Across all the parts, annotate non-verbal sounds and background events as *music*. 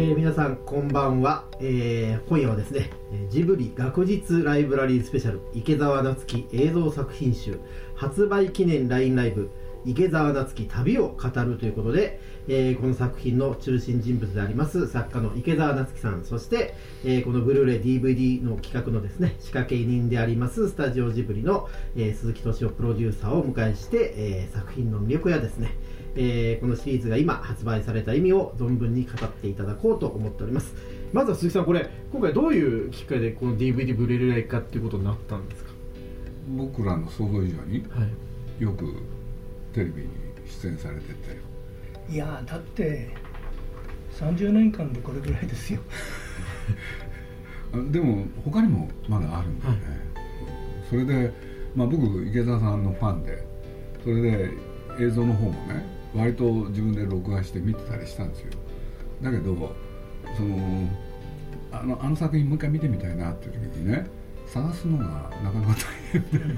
えー、皆さんこんばんは、えー、今夜はですねジブリ学術ライブラリースペシャル池澤夏樹映像作品集発売記念 LINE ライブ池澤夏樹旅を語るということで、えー、この作品の中心人物であります作家の池澤夏樹さん。そして、えー、このブルーレイ DVD の企画のですね仕掛け人でありますスタジオジブリの、えー、鈴木敏夫プロデューサーをお迎えして、え作品の魅力やですねえー、このシリーズが今発売された意味を存分に語っていただこうと思っております。まずは鈴木さんこれ今回どういうきっかけでこの DVD ブレレイ化っていうことになったんですか？僕らの想像以上に、はい、よくテレビに出演されてて。いやだって30年間でこれぐらいですよ。*laughs* でも他にもまだあるんだよね、はい、それで、まあ、僕池澤さんのファンでそれで映像の方もね割と自分で録画して見てたりしたんですよ。だけどそのあのあの作品もう一回見てみたいなっていう時にね探すのがなかなか大変で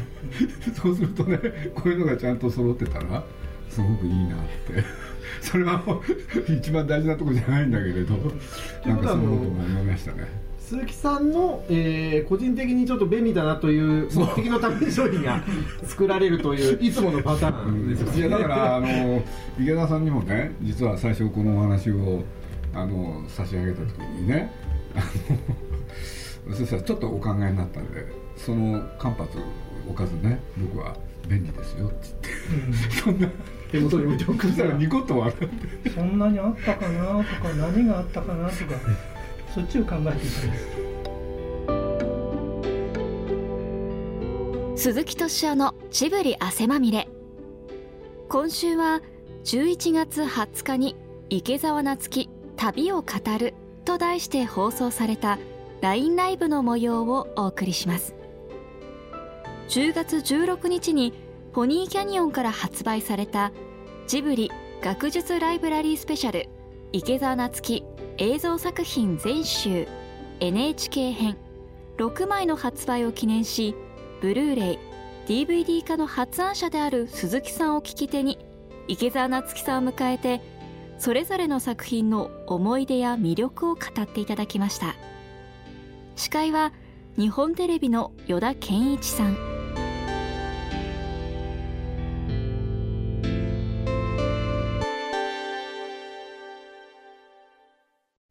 そうするとねこういうのがちゃんと揃ってたらすごくいいなって。*laughs* それは一番大事なとこじゃないんだけれどなんかそういうことも思いましたね。鈴木さんの、えー、個人的にちょっと便利だなという目的のために商品が作られるといういつものパターンですよ、ね、いやだからあの池田さんにもね実は最初このお話をあの差し上げた時にねそしたらちょっとお考えになったんでその間髪置かずね僕は便利ですよって言って、うん、そんな手元に置いておくしたらニコッと笑って。そんなにあったかなとか何があったかなとかそっちを考えていたんです鈴木敏夫のジブリ汗まみれ。今週は11月20日に池澤夏樹旅を語ると題して放送された LINE ライブの模様をお送りします。10月16日にポニーキャニオンから発売されたジブリ学術ライブラリースペシャル池澤夏樹映像作品全集 NHK 編6枚の発売を記念しブルーレイ DVD 化の発案者である鈴木さんを聞き手に池澤夏樹さんを迎えてそれぞれの作品の思い出や魅力を語っていただきました。司会は日本テレビの依田健一さん。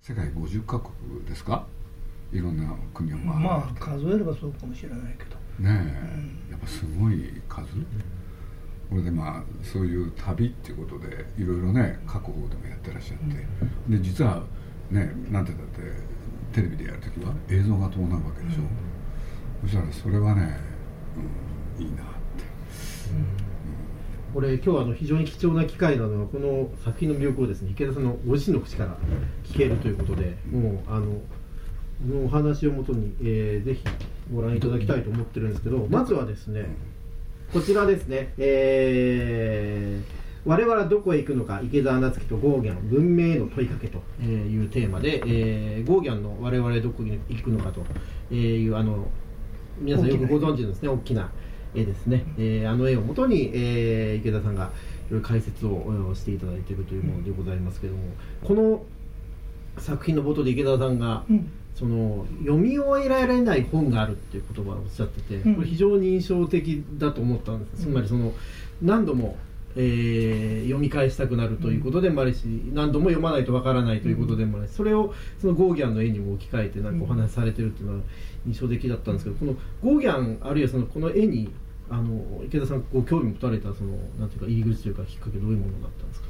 世界50カ国ですか？いろんな国を回まあ数えればそうかもしれないけど。ねえ、うん、やっぱすごい数、これでまあそういう旅っていうことでいろいろね各国でもやってらっしゃって、うん、で実はねなんてだってテレビでやる時は映像が伴うわけでしょ、うん、そしたらそれはね、うん、いいなって。これ今日はあの非常に貴重な機会なのはこの作品の魅力をですね池田さんのご自身の口から聞けるということでもうあののお話をもとに、えー、ぜひご覧いただきたいと思ってるんですけどまずはですねこちらですね、えー、我々はどこへ行くのか池澤夏樹とゴーギャン文明への問いかけというテーマで、えー、ゴーギャンの我々どこに行くのかというあの皆さんよくご存知のですね大きな絵ですね、えー、あの絵をもとに、えー、池田さんが解説をしていただいているというものでございますけれども、この作品の冒頭で池田さんが、うん、その読み終えられない本があるっていう言葉をおっしゃってて、これ非常に印象的だと思ったんです、つまりその何度もえー、読み返したくなるということでもあるし、何度も読まないとわからないということでもあるし、それをそのゴーギャンの絵にも置き換えてなんかお話しされてるっていうのは印象的だったんですけど、このゴーギャンあるいはそのこの絵にあの池田さんご興味持たれたそのなんていうか入り口というかきっかけどういうものだったんですか？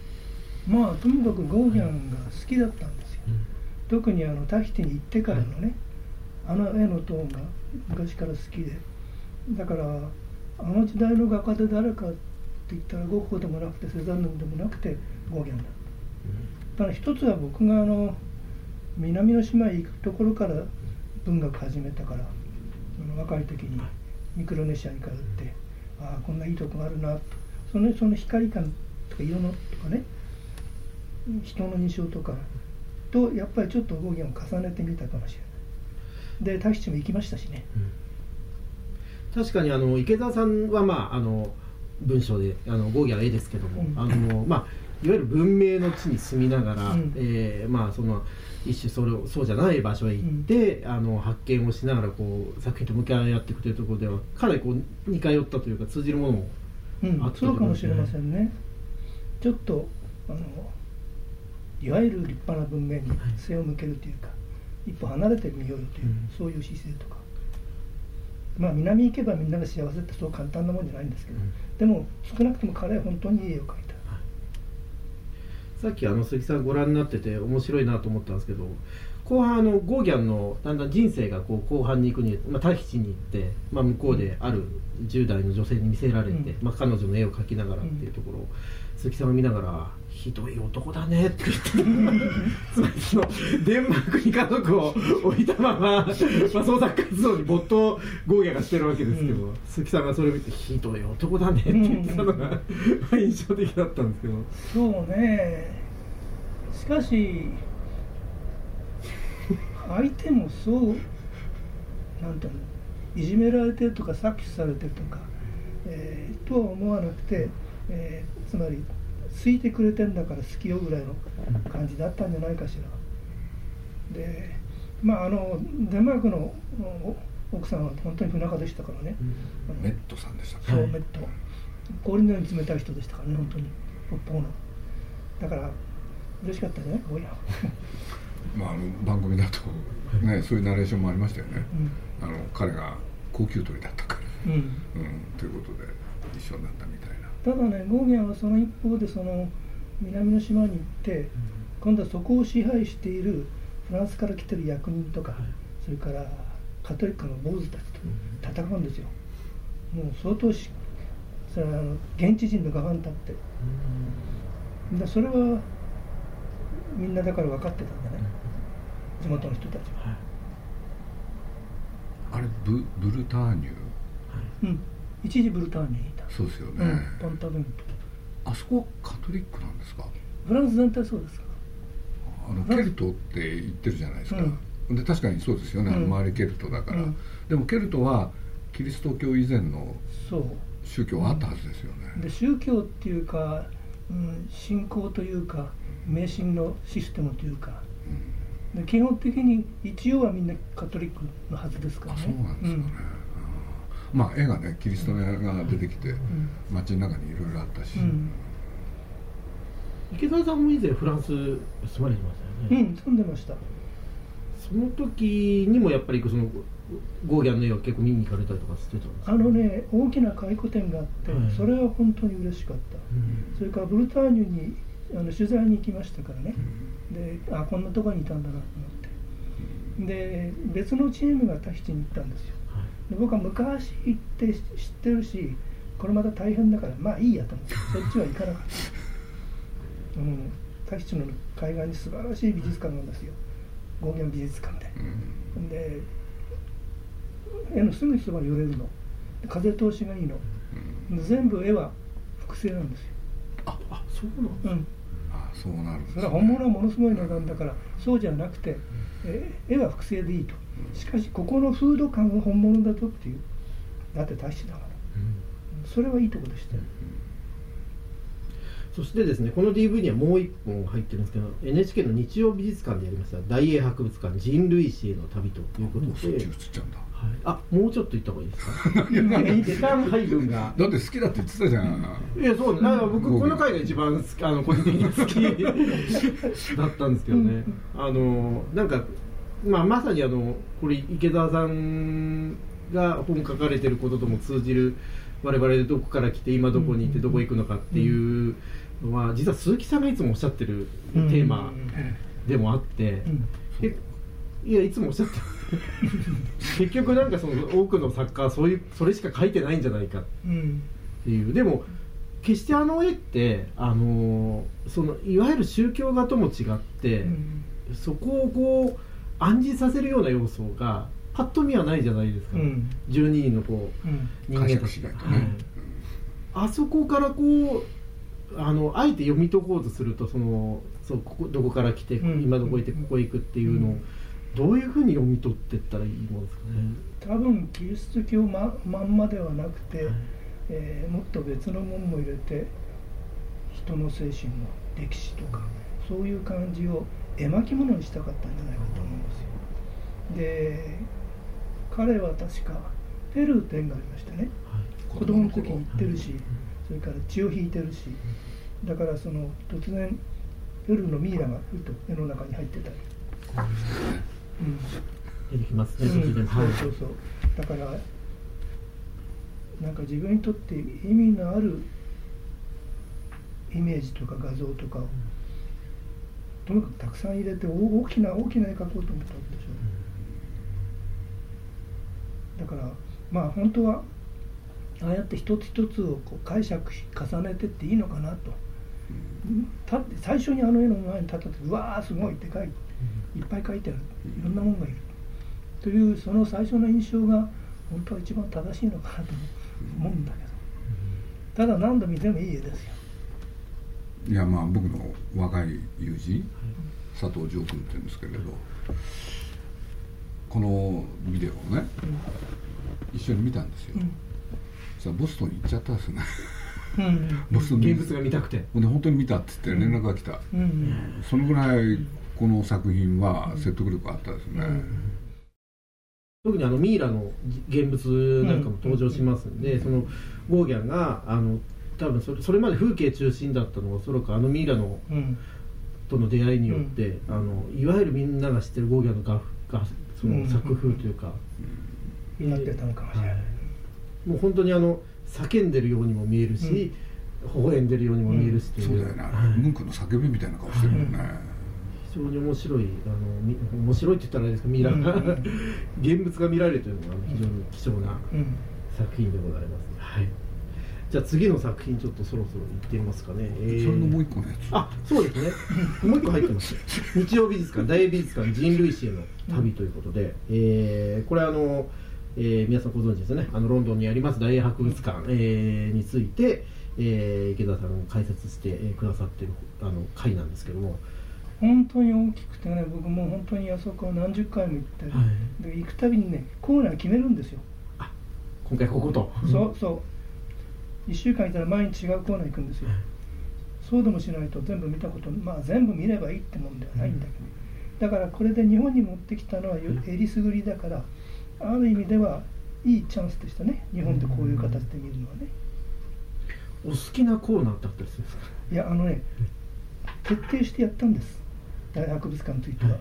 まあとにかくゴーギャンが好きだったんですよ。うん、特にあのタヒテに行ってからのね、あの絵のトーンが昔から好きで、だからあの時代の画家で誰かって言ったらゴッホでもなくてセザンヌでもなくてゴーギャンだ、ただ一つは僕があの南の島へ行くところから文学始めたから若い時にミクロネシアに通ってああこんないいとこがあるなと。そのその光感とか色のとかね人の印象とかとやっぱりちょっとゴーギャンを重ねてみたかもしれない。でタヒチも行きましたしね、うん、確かにあの池澤さんはまああの文章であのゴーギャンの絵ですけども、うん、あのまあいわゆる文明の地に住みながら、うん。えーまあその一種それをそうじゃない場所へ行って、あの発見をしながらこう作品と向き合っていくというところではかなりこう似通ったというか通じるものもうん。あったとそうかもしれまねせんね。ちょっとあのいわゆる立派な文明に背を向けるというか、一歩離れてみようよという、うん。そういう姿勢とか。まあ南行けばみんなが幸せってそう簡単なもんじゃないんですけど、うんでも少なくとも彼は本当に絵を描いた。さっきあの鈴木さんご覧になってて面白いなと思ったんですけど後半あのゴーギャンのだんだん人生がこう後半に行くに、まあ、タヒチに行って、まあ、向こうである10代の女性に見せられて、うん。まあ、彼女の絵を描きながらっていうところを、鈴木さんが見ながら「ひどい男だね」って言ってつまりそのデンマークに家族を置いたまま、*laughs* まあ、創作活動に没頭ゴーギャンがしてるわけですけど、うん。鈴木さんがそれを見て「ひどい男だね」って言ってたのが、*laughs* まあ印象的だったんですけど。そうね。しかし相手もそうなんていうのいじめられてるとか搾取されてるとか、えーとは思わなくて、えーつまり好いてくれてんだから好きよぐらいの感じだったんじゃないかしら。でまああのデンマークのお奥さんは本当に不仲でしたからね、あのメットさんでしたそうメット。氷のように冷たい人でしたからね本当に。北方の。だから嬉しかったねこういうのまあ、あの番組だと、ね、そういうナレーションもありましたよね、うん。あの彼が高級鳥だったから、うん。うん、ということで一緒になったみたいな。ただねゴーギャンはその一方でその南の島に行って今度はそこを支配しているフランスから来てる役人とか、それからカトリックの坊主たちと戦うんですよ。もう相当しそれはあの現地人の我慢立って。でそれはみんなだから分かってたんだね地元の人たち。は、あれブブルターニュ？うん、一時ブルターニュにいた、そうですよね、うん、ポンタベント。あそこはカトリックなんですか？フランス全体そうですか。あのケルトって言ってるじゃないですか、うで確かにそうですよね、うん。周りケルトだから、うん。でもケルトはキリスト教以前の宗教はあったはずですよね、で宗教っていうか、うん、信仰というか迷信のシステムというかで基本的に一応はみんなカトリックのはずですからね。あそうなんですかね、あー。まあ絵がねキリストの絵が出てきて、ん。街の中にいろいろあったし、うん、うん池澤さんも以前フランス住まれてましたよね、うん、住んでました。その時にもやっぱりそのゴーギャンの絵を結構見に行かれたりとかしてたんですか？あのね大きな回顧展があって、はい。それは本当に嬉しかった。それからブルターニュにあの取材に行きましたからね、であこんなところにいたんだなと思って。で別のチームがタヒチに行ったんですよ。で僕は昔行って知ってるしこれまた大変だからまあいいやと思ってそっちは行かなかった、*laughs* うん、タヒチの海岸に素晴らしい美術館なんですよ。ゴーギャン美術館で。うん。で絵のすぐそばに寄れるの。で風通しがいいの。で全部絵は複製なんですよ、ああそうなんだうん、あそうなるね、それは本物はものすごい値段だからそうじゃなくてえ絵は複製でいいと。しかしここの風土感は本物だとっていう。だって大使だから。それはいいとこでしたよそしてですねこの DV にはもう一本入ってるんですけど NHK の日曜美術館でやりました大英博物館人類史への旅ということもうそっちで映っちゃうんだ。はい、あもうちょっと行った方がいいですか？時間配分がだって好きだって言ってたじゃんいやそうねだから僕この回が一番好きあの個人的に好きだったんですけどねあのなんか、まあ、まさにあのこれ池澤さんが本書かれてることとも通じる我々でどこから来て今どこに行ってどこ行くのかっていうのは実は鈴木さんがいつもおっしゃってるテーマでもあってうん。えいやいつもおっしゃってる。*laughs* 結局なんかその多くの作家はそういうそれしか書いてないんじゃないかうんっていう。でも決してあの絵ってあのそのいわゆる宗教画とも違って、うん。そこをこう暗示させるような要素がパッと見はないじゃないですか、うん。12人のこううん。人間たちが、しないとね、はい。あそこからこうあのあえて読み解こうとするとそのそうここどこから来て、うん。今どこ行ってここ行くっていうのを、うん。どういうふうに読み取っていったらいいもんですかね？多分キリスト教ままんまではなくて、はい。えーもっと別のもんも入れて人の精神の歴史とかそういう感じを絵巻物にしたかったんじゃないかと思うんですよ。で彼は確かペルー展がありましてね。子供の時に行ってるし、それから血を引いてるしだからその突然ペルーのミイラがふと絵の中に入ってたり、うん。出てきますね、うん。そうそうそう。だからなんか自分にとって意味のあるイメージとか画像とかをとにかくたくさん入れて大大きな大きな絵描こうと思ったわけでしょ。だからまあ本当はああやって一つ一つをこう解釈し重ねてっていいのかなと。立って最初にあの絵の前に立った時うわーすごいでかいいっぱい描いてある。いろんなものがいる。というその最初の印象が本当は一番正しいのかなと思うんだけど。ただ何度見てもいい絵ですよ。いやまあ僕の若い友人佐藤城君って言うんですけれどこのビデオをね一緒に見たんですよ、うんそボストンに行っちゃったんですね。うんうん。ボストンに。現物が見たくて。ほんで本当に見たって言って連絡が来た、うんうん。そのぐらいこの作品は説得力あったですね、特にあのミイラの現物なんかも登場しますんで、そのゴーギャンがあの多分それそれまで風景中心だったのがおそらくあのミイラのうん。との出会いによって、あのいわゆるみんなが知ってるゴーギャンの画がその作風というか、になってたのかもしれない、もう本当にあの叫んでるようにも見えるし、微笑んでるようにも見えるしう、そうだよね、はい。ムンクの叫びみたいな顔してるもんね、非常に面白いあのみ面白いって言ったらあれですかミイラが、うん。*laughs* 現物が見られるというのが非常に貴重なうん。作品でございます、はい、じゃあ次の作品ちょっとそろそろ行ってみますかね、えー。それのもう一個のやつ。あそうですね。もう一個入ってます。日曜美術館大英美術館人類史への旅ということで、えーこれあの、えー皆さんご存知ですよね。あのロンドンにあります大英博物館、えーについて、えー池田さんが解説してえーくださってるあの回なんですけども、本当に大きくてね僕もう本当にあそこは何十回も行って、はい。で行くたびにねコーナー決めるんですよ、今回ここと、そうそう。1週間いたら毎日違うコーナー行くんですよ、そうでもしないと全部見たことまあ全部見ればいいってもんではないんだけど、だからこれで日本に持ってきたのはよえりすぐりだからある意味ではいいチャンスでしたね。日本でこういう形で見るのはね。お好きなコーナーってあったりするんですか？いやあのね徹底してやったんです。大博物館については、はい。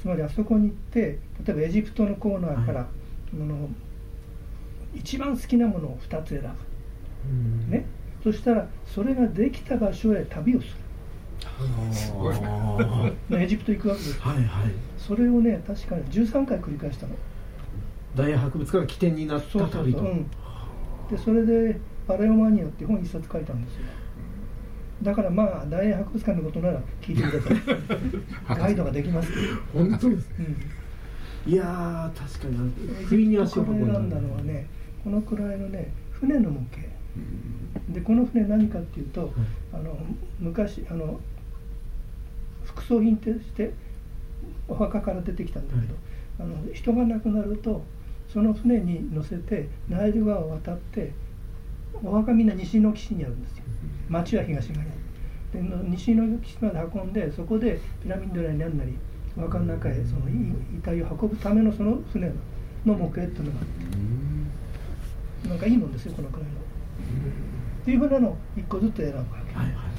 つまりあそこに行って例えばエジプトのコーナーから、はあの一番好きなものを2つ選ぶ。うん。ね、そしたらそれができた場所へ旅をすすごいエジプト行くわけですはいはい。それをね確かに13回繰り返したの大英博物館が起点になったそうそうそう、うん、でそれで「パレオマニア」って本一冊書いたんですよ。だからまあ大英博物館のことなら聞いてください。*laughs* ガイドができますけど、本当ですね。うん。いやー確かに首に足を運んだんだのはねこのくらいのね船の模型。でこの船何かっていうと、あの昔あの副葬品としてお墓から出てきたんだけど、あの人が亡くなるとその船に乗せてナイル川を渡ってお墓みんな西の岸にあるんですよ。町は東側に。あるでの西の岸まで運んでそこでピラミッドになんなりお墓の中へそのい遺体を運ぶためのその船のの模型っていうのがあってなんかいいもんですよこのくらいの。っていうふうなのを一個ずつ選ぶわけ。はいはい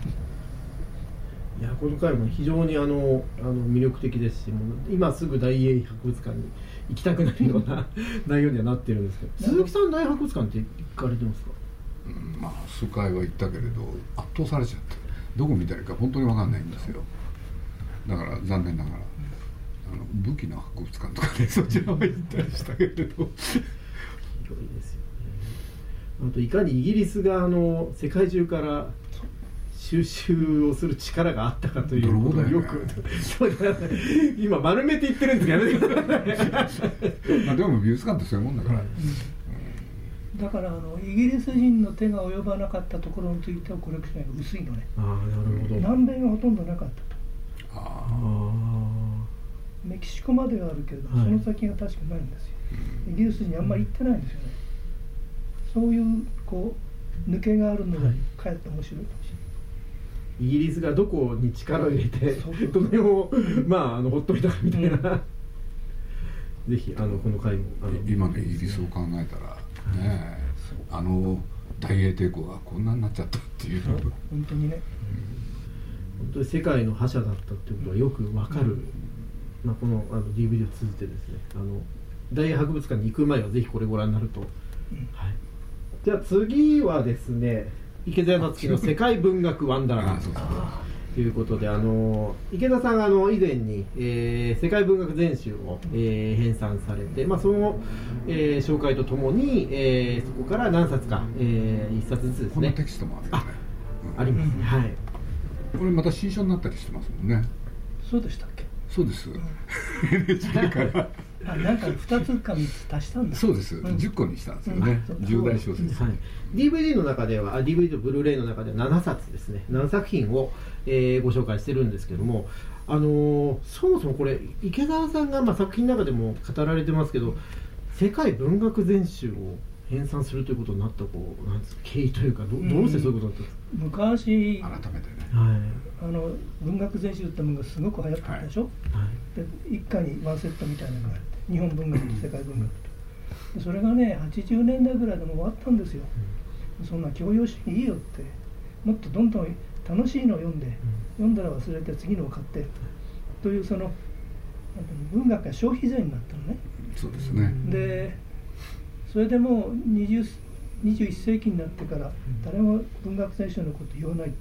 いやこの回も非常にあのあの魅力的ですしもう今すぐ大英博物館に行きたくなるような *laughs* 内容にはなってるんですけど鈴木さん大英博物館って行かれてますか？うんまあ数回は行ったけれど圧倒されちゃってどこ見たらいいか本当に分かんないんですよ。だから残念ながらあの武器の博物館とかね *laughs* そちらは行ったりしたけれど。広いですよね。あといかにイギリスがあの世界中から収集をする力があったかということがよく、ね。今丸めて言ってるんですけどやめてくださいまあでも美術館ってそういうもんだから、だからあのイギリス人の手が及ばなかったところについてはコレクションが薄いのね。ああなるほど。南米がほとんどなかったと。ああメキシコまではあるけれど、はい。その先が確かないんですよ。イギリス人あんまり行ってないんですよね。そういうこう抜けがあるのがかえって面白いかもしれないイギリスがどこに力を入れてどの辺をまああのほっといたかみたいな、ぜひあのこの回もあの。今のイギリスを考えたらねあの大英帝国がこんなになっちゃったっていう。本当にね。本当に世界の覇者だったっていうことがよくわかる、まあ、このあの DVD を通じてですねあの大英博物館に行く前はぜひこれご覧になると、はい、じゃあ次はですね池澤夏樹の「世界文学ワンダーランド」そうそうということであの池田さんがあの以前に、えー世界文学全集を、えー編纂されて、まあ、その、えー紹介とともに、えーそこから何冊か、え1冊ずつですね。このテキストもあるよね。ありますね、はい。これまた新書になったりしてますもんね。そうでしたっけ？そうです。*laughs* NHK からあなんか2つか3つ足したんだ。そうです、ん。10個にしたんですよね、うん。10大小説、はい、DVD の中ではあ DVD とブルーレイの中では7冊ですね。7作品を、えーご紹介してるんですけどもあのーそもそもこれ池澤さんが、まあ、作品の中でも語られてますけど世界文学全集を編纂するということになったこうなんですか経緯というかどどうしてそういうことだったんです昔改めてね。か、はい。あの文学全集ってものがすごく流行ってたでしょ、はい。で一家にワンセットみたいなのがあって日本文学と世界文学と。でそれがね80年代ぐらいでもう終わったんですよ、そんな教養主義いいよって。もっとどんどん楽しいのを読んで、読んだら忘れて次のを買って。というその文学が消費税になったのね。そうですね、でそれでもう20 21世紀になってから誰も文学選手のこと言わない。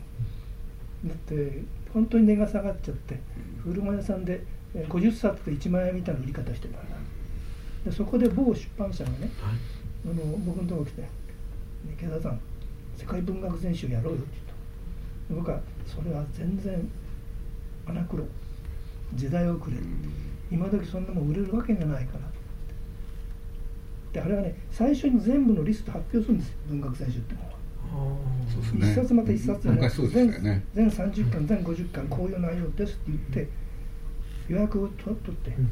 だって本当に値が下がっちゃって古本屋さんでえー50冊で1万円みたいな売り方してたんだでそこで某出版社がねあの僕のとこ来て「池田さん世界文学全集やろうよ」って言った。僕はそれは全然アナクロ時代遅れ今時そんなもん売れるわけがないからであれはね最初に全部のリスト発表するんですよ文学全集ってのは。そうですね。一冊また一冊でね。全全30巻全50巻こういう内容ですって言って予約を取取って、うん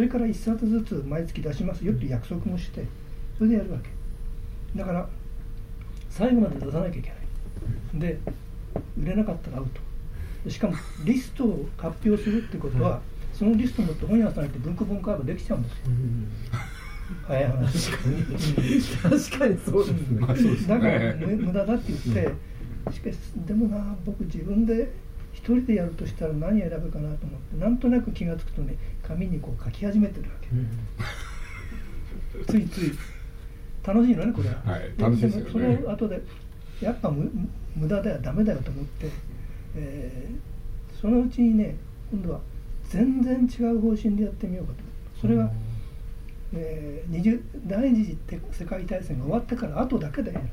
それから1冊ずつ毎月出しますよって約束もしてそれでやるわけ。だから最後まで出さなきゃいけない。で売れなかったらアウト。でしかもリストを発表するってことは、そのリストを持って本屋さん行って文庫本買えばできちゃうんですよ。うん。早い話。確かに。確かにそうですね、だからむ無駄だって言って、しかしでもな僕自分で一人でやるとしたら何選ぶかなと思ってなんとなく気が付くとね紙にこう書き始めてるわけ、ついつい。楽しいのねこれは、はい楽しいですよね。もそれを後でやっぱ無無駄ではダメだよと思って、えーそのうちにね今度は全然違う方針でやってみようかと。それは、えー、20第二次世界大戦が終わってから後だけでやる。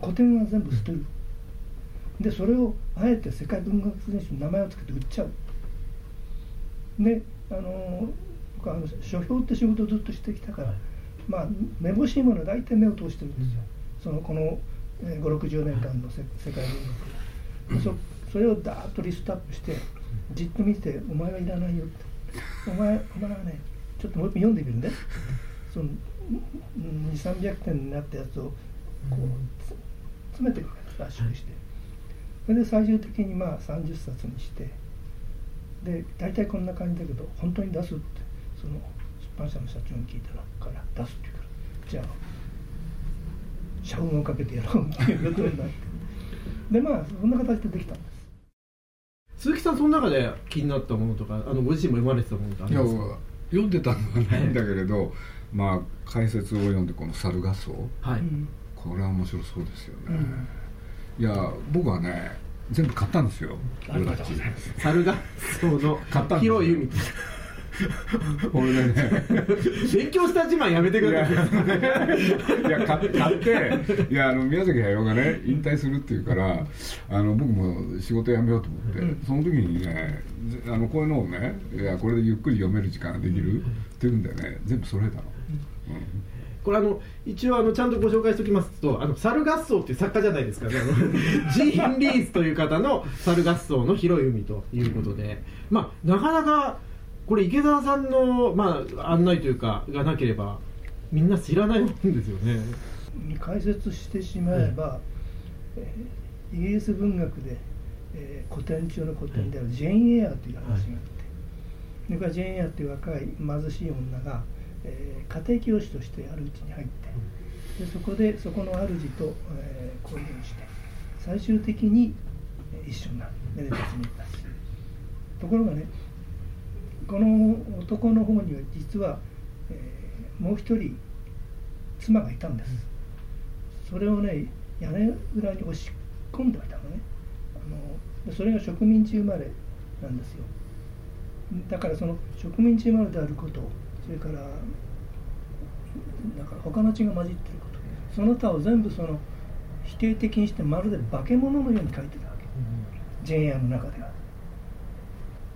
古典は全部捨てるでそれをあえて世界文学全集に名前を付けて売っちゃう。であのー僕はあの書評って仕事をずっとしてきたからまあめぼしいものは大体目を通してるんですよ、そのこのえー560年間のせ世界文学。でそそれをダーッとリストアップしてじっと見て「お前はいらないよ」って「お前お前はねちょっともう一遍読んでみるね」その2300点になったやつをこうつ詰めていくわけです圧縮してそれで最終的にまあ30冊にしてで大体こんな感じだけど本当に出すってその出版社の社長に聞いたから出すって言うからじゃあ社運をかけてやろうっていうことになって。*laughs* でまあそんな形でできたんです。鈴木さんその中で気になったものとかあのご自身も読まれてたものってあいやりますか？読んでたのはないんだけれど、まあ解説を読んでこの猿合奏はい、うん。これは面白そうですよね、うんいや僕はね全部買ったんですよ。俺たち。猿合奏の買ったんですよ。広い海俺でね。勉強した自慢やめてくいやださい。いや買買っていやあの宮崎駿がね引退するっていうからあの僕も仕事辞めようと思って、うん。その時にねぜあのこういうのをねいやこれでゆっくり読める時間ができるっていうんでね全部揃えたの、これあの一応あのちゃんとご紹介しておきますとあの猿合奏っていう作家じゃないですかね。*laughs* ジーン・リースという方の猿合奏の広い海ということで。まあなかなかこれ池澤さんの、まあ、案内というかがなければみんな知らないもんですよね。に解説してしまえば、えーイギリス文学でえー古典中の古典であるジェーン・エアという話があって、それからジェーン・エアという若い貧しい女が、えー家庭教師としてあるうちに入ってでそこでそこの主と、えー交流して最終的にえー一緒になる。めでたちになし。ところがねこの男の方には実は、えーもう一人妻がいたんです。それをね屋根裏に押し込んでおいたのね。あのでそれが植民地生まれなんですよ。だからその植民地生まれであることそれからなんか他の血が混じっていること。その他を全部その否定的にしてまるで化け物のように書いてたわけ。ジェーン・エアの中では。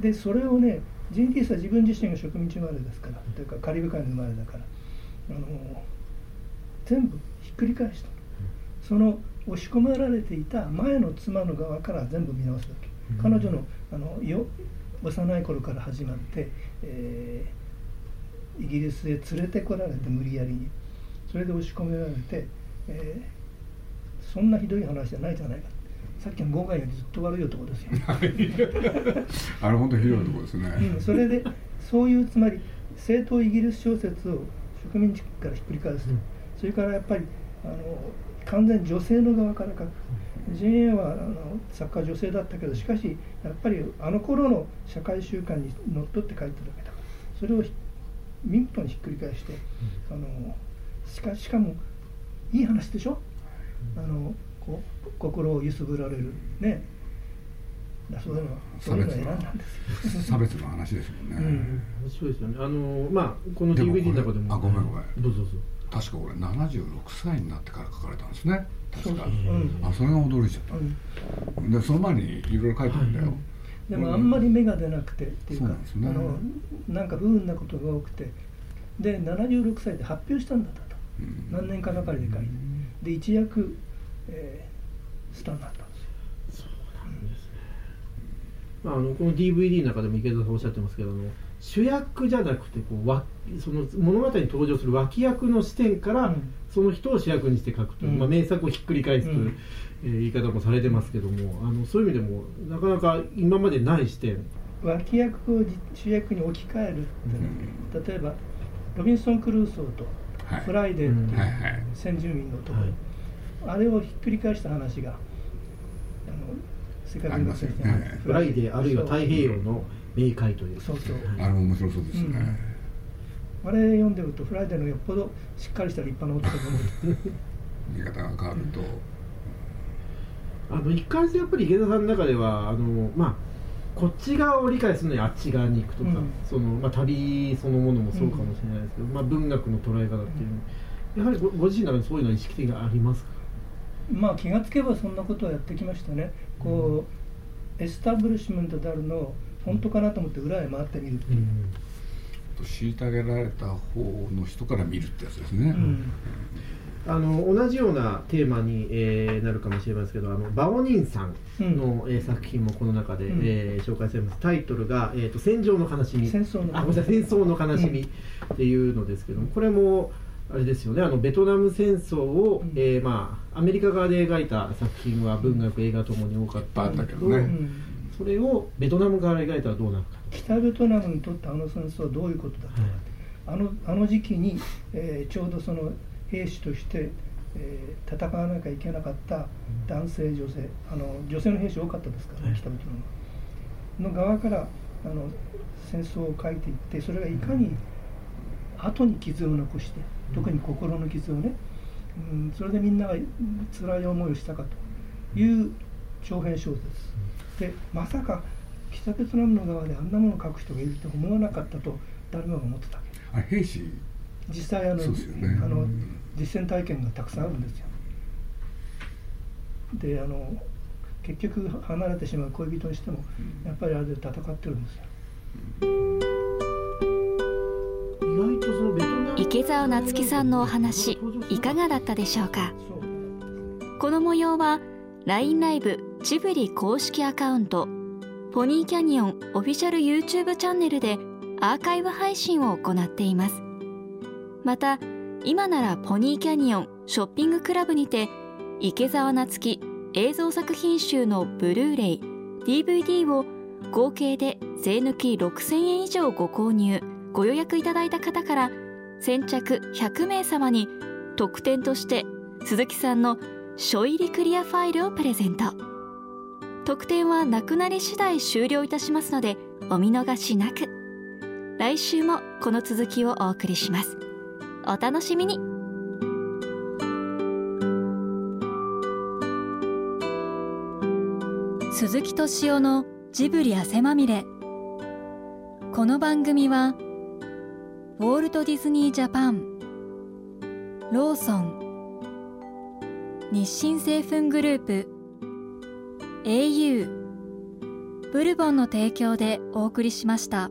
でそれをねジン・ティースは自分自身が植民地生まれですから。というかカリブ海の生まれだから。あの全部ひっくり返したその押し込められていた前の妻の側から全部見直すわけ、彼女のあのよ幼い頃から始まって、えーイギリスへ連れてこられて無理やりにそれで押し込められて、えーそんなひどい話じゃないじゃないか。さっきの誤解よりずっと悪い男ですよ、*laughs* あれ本当ひどいところですね、うん、それでそういうつまり正当イギリス小説を植民地からひっくり返すと、それからやっぱりあの完全に女性の側から書く、ジェーン・はあの作家は女性だったけどしかしやっぱりあの頃の社会習慣にのっとって書いてるわけだ。からそれをひ見事にひっくり返して、あのしかしかもいい話でしょ、あのこう心を揺すぶられる。ね。だそういうのそういうのを選んだんですよ。差別の話ですもんね、うん。面白いですよね。あのまあこの DVD の中でも。あごめんごめん。どうぞどうぞ。確か俺76歳になってから書かれたんですね。確か。そうそう。うん。あそれが驚いちゃっうん。たでその前にいろいろ書いてるんだよ、でもあんまり芽が出なくてっていうかそうなんですね。あのなんか不運なことが多くて。で76歳で発表したんだったと。うん。何年かがかりで書いてで一躍、えースターになったんですよ。まあ、あのこの DVD の中でも池田さんおっしゃってますけどあの主役じゃなくてこうわその物語に登場する脇役の視点から、うん。その人を主役にして書くという、うん。まあ、名作をひっくり返すという、うんえー言い方もされてますけどもあのそういう意味でもなかなか今までない視点。脇役をじ主役に置き換えるっていうのは例えばロビンソン・クルーソーとはい。フライデーっていう先住民の男、はい。あれをひっくり返した話があの世界文学全集ありますよね。フライデーあるいは太平洋の冥界という。そうそう。あれも面白そうですね、あれ読んでるとフライデーのよっぽどしっかりした立派な男だと思う。*laughs* 見方が変わると、あの一貫してやっぱり池澤さんの中ではあのまあこっち側を理解するのにあっち側に行くとか、うん。そのまあ、旅そのものもそうかもしれないですけど、まあ、文学の捉え方っていうのやはりごご自身の中でそういうのは意識的がありますか？まあ気がつけばそんなことをやってきましたね。こうエスタブリッシュメントであるのを本当かなと思って裏へ回ってみるっていう、虐げられた方の人から見るってやつですね、うんあの同じようなテーマに、えーなるかもしれませんけどあのバオニンさんの、えー作品もこの中で、うん。えー紹介されます。タイトルが、えーと「戦場の悲しみ」戦争のあごめんなさい戦争の悲しみっていうのですけどもこれもあれですよねあのベトナム戦争を、うん。えーまあ、アメリカ側で描いた作品は文学映画ともに多かったんだけどねうん。それをベトナム側で描いたらどうなるか。北ベトナムにとってあの戦争はどういうことだったか、あのあの時期に、えーちょうどその兵士として、えー戦わなきゃいけなかった男性女性あの女性の兵士多かったですからね、はい。北ベトナムの側からあの戦争を書いていってそれがいかに後に傷を残して特に心の傷をね、うん、それでみんなが辛い思いをしたかという長編小説。でまさか北ベトナムの側であんなものを書く人がいると思わなかったと誰もが思ってたわけ。あれ兵士。実際あのそうですよね。あの実践体験がたくさんあるんですよ。であの結局離れてしまう恋人にしてもやっぱりあれで戦ってるんですよ。意外とそのベトナム池澤夏樹さんのお話いかがだったでしょうか？この模様は LINE ライブジブリ公式アカウントポニーキャニオンオフィシャル YouTube チャンネルでアーカイブ配信を行っています。また今ならポニーキャニオンショッピングクラブにて池澤夏樹映像作品集のブルーレイ DVD を合計で税抜き6000円以上ご購入。ご予約いただいた方から先着100名様に特典として鈴木さんの書入りクリアファイルをプレゼント。特典はなくなり次第終了いたしますのでお見逃しなく。来週もこの続きをお送りします。お楽しみに鈴木敏夫のジブリ汗まみれこの番組はウォールト・ディズニー・ジャパンローソン日清製粉グループ au ブルボンの提供でお送りしました。